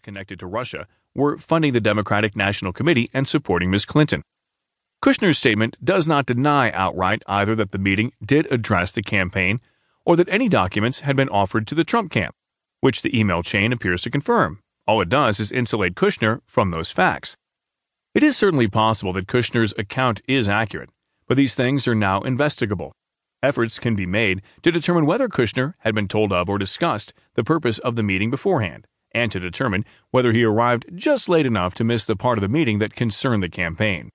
connected to Russia were funding the Democratic National Committee and supporting Ms. Clinton. Kushner's statement does not deny outright either that the meeting did address the campaign or that any documents had been offered to the Trump camp, which the email chain appears to confirm. All it does is insulate Kushner from those facts. It is certainly possible that Kushner's account is accurate, but these things are now investigable. Efforts can be made to determine whether Kushner had been told of or discussed the purpose of the meeting beforehand, and to determine whether he arrived just late enough to miss the part of the meeting that concerned the campaign.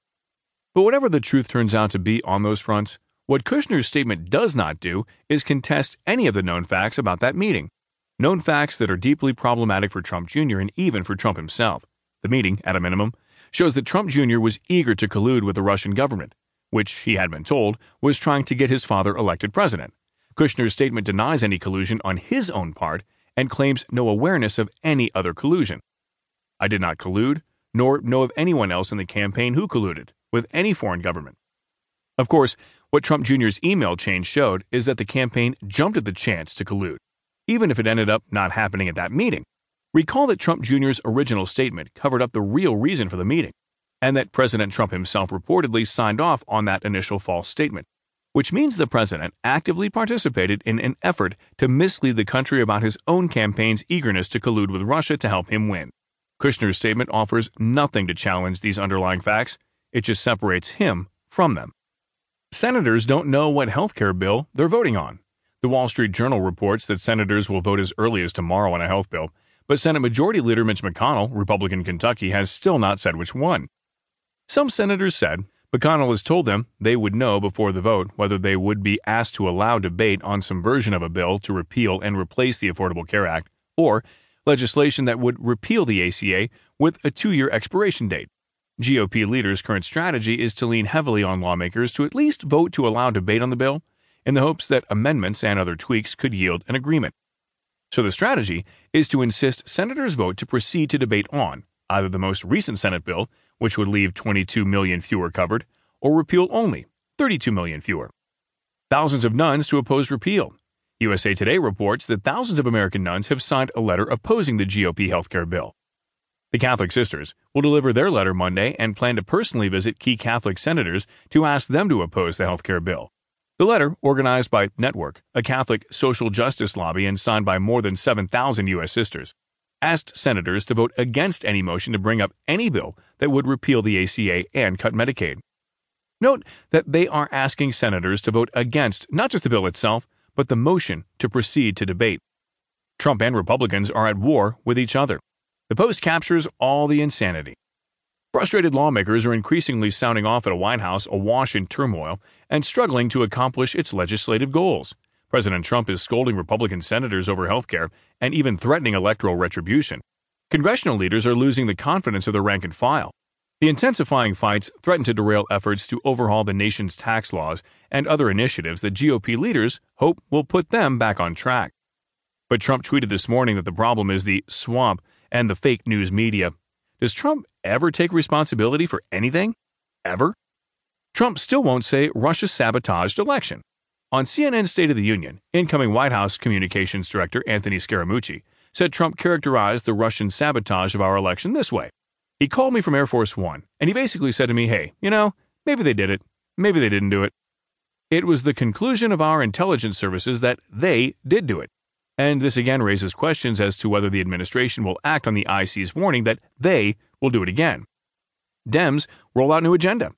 But whatever the truth turns out to be on those fronts, what Kushner's statement does not do is contest any of the known facts about that meeting. Known facts that are deeply problematic for Trump Jr. and even for Trump himself. The meeting, at a minimum, shows that Trump Jr. was eager to collude with the Russian government, which he had been told was trying to get his father elected president. Kushner's statement denies any collusion on his own part and claims no awareness of any other collusion. I did not collude, nor know of anyone else in the campaign who colluded with any foreign government. Of course, what Trump Jr.'s email chain showed is that the campaign jumped at the chance to collude, even if it ended up not happening at that meeting. Recall that Trump Jr.'s original statement covered up the real reason for the meeting and that President Trump himself reportedly signed off on that initial false statement, which means the president actively participated in an effort to mislead the country about his own campaign's eagerness to collude with Russia to help him win. Kushner's statement offers nothing to challenge these underlying facts, it just separates him from them. Senators don't know what health care bill they're voting on. The Wall Street Journal reports that senators will vote as early as tomorrow on a health bill, but Senate Majority Leader Mitch McConnell, Republican Kentucky, has still not said which one. Some senators said McConnell has told them they would know before the vote whether they would be asked to allow debate on some version of a bill to repeal and replace the Affordable Care Act or legislation that would repeal the ACA with a two year expiration date. GOP leaders' current strategy is to lean heavily on lawmakers to at least vote to allow debate on the bill in the hopes that amendments and other tweaks could yield an agreement. So the strategy is to insist senators vote to proceed to debate on either the most recent Senate bill which would leave 22 million fewer covered, or repeal only, 32 million fewer. Thousands of nuns to oppose repeal. USA Today reports that thousands of American nuns have signed a letter opposing the GOP healthcare bill. The Catholic Sisters will deliver their letter Monday and plan to personally visit key Catholic senators to ask them to oppose the healthcare bill. The letter, organized by Network, a Catholic social justice lobby, and signed by more than 7,000 U.S. sisters, asked senators to vote against any motion to bring up any bill that would repeal the ACA and cut Medicaid. Note that they are asking senators to vote against not just the bill itself, but the motion to proceed to debate. Trump and Republicans are at war with each other. The Post captures all the insanity. Frustrated lawmakers are increasingly sounding off at a White House awash in turmoil and struggling to accomplish its legislative goals. President Trump is scolding Republican senators over health care and even threatening electoral retribution. Congressional leaders are losing the confidence of their rank and file. The intensifying fights threaten to derail efforts to overhaul the nation's tax laws and other initiatives that GOP leaders hope will put them back on track. But Trump tweeted this morning that the problem is the swamp and the fake news media. Does Trump ever take responsibility for anything? Ever? Trump still won't say Russia sabotaged election. On CNN's State of the Union, incoming White House Communications Director Anthony Scaramucci said Trump characterized the Russian sabotage of our election this way. He called me from Air Force One, and he basically said to me, hey, you know, maybe they did it, maybe they didn't do it. It was the conclusion of our intelligence services that they did do it. And this again raises questions as to whether the administration will act on the IC's warning that they will do it again. Dems roll out new agenda.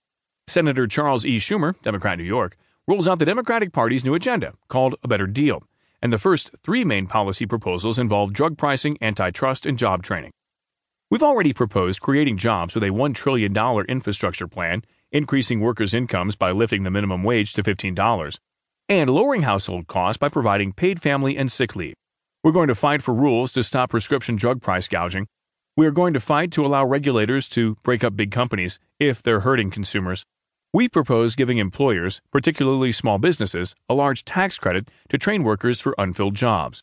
Senator Charles E. Schumer, Democrat New York, rolls out the Democratic Party's new agenda, called A Better Deal, and the first three main policy proposals involve drug pricing, antitrust, and job training. We've already proposed creating jobs with a $1 trillion infrastructure plan, increasing workers' incomes by lifting the minimum wage to $15, and lowering household costs by providing paid family and sick leave. We're going to fight for rules to stop prescription drug price gouging. We are going to fight to allow regulators to break up big companies if they're hurting consumers. We propose giving employers, particularly small businesses, a large tax credit to train workers for unfilled jobs.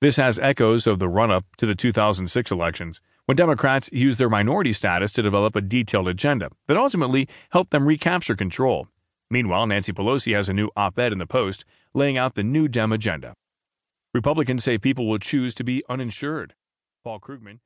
This has echoes of the run up to the 2006 elections, when Democrats used their minority status to develop a detailed agenda that ultimately helped them recapture control. Meanwhile, Nancy Pelosi has a new op ed in the Post laying out the new Dem agenda. Republicans say people will choose to be uninsured. Paul Krugman,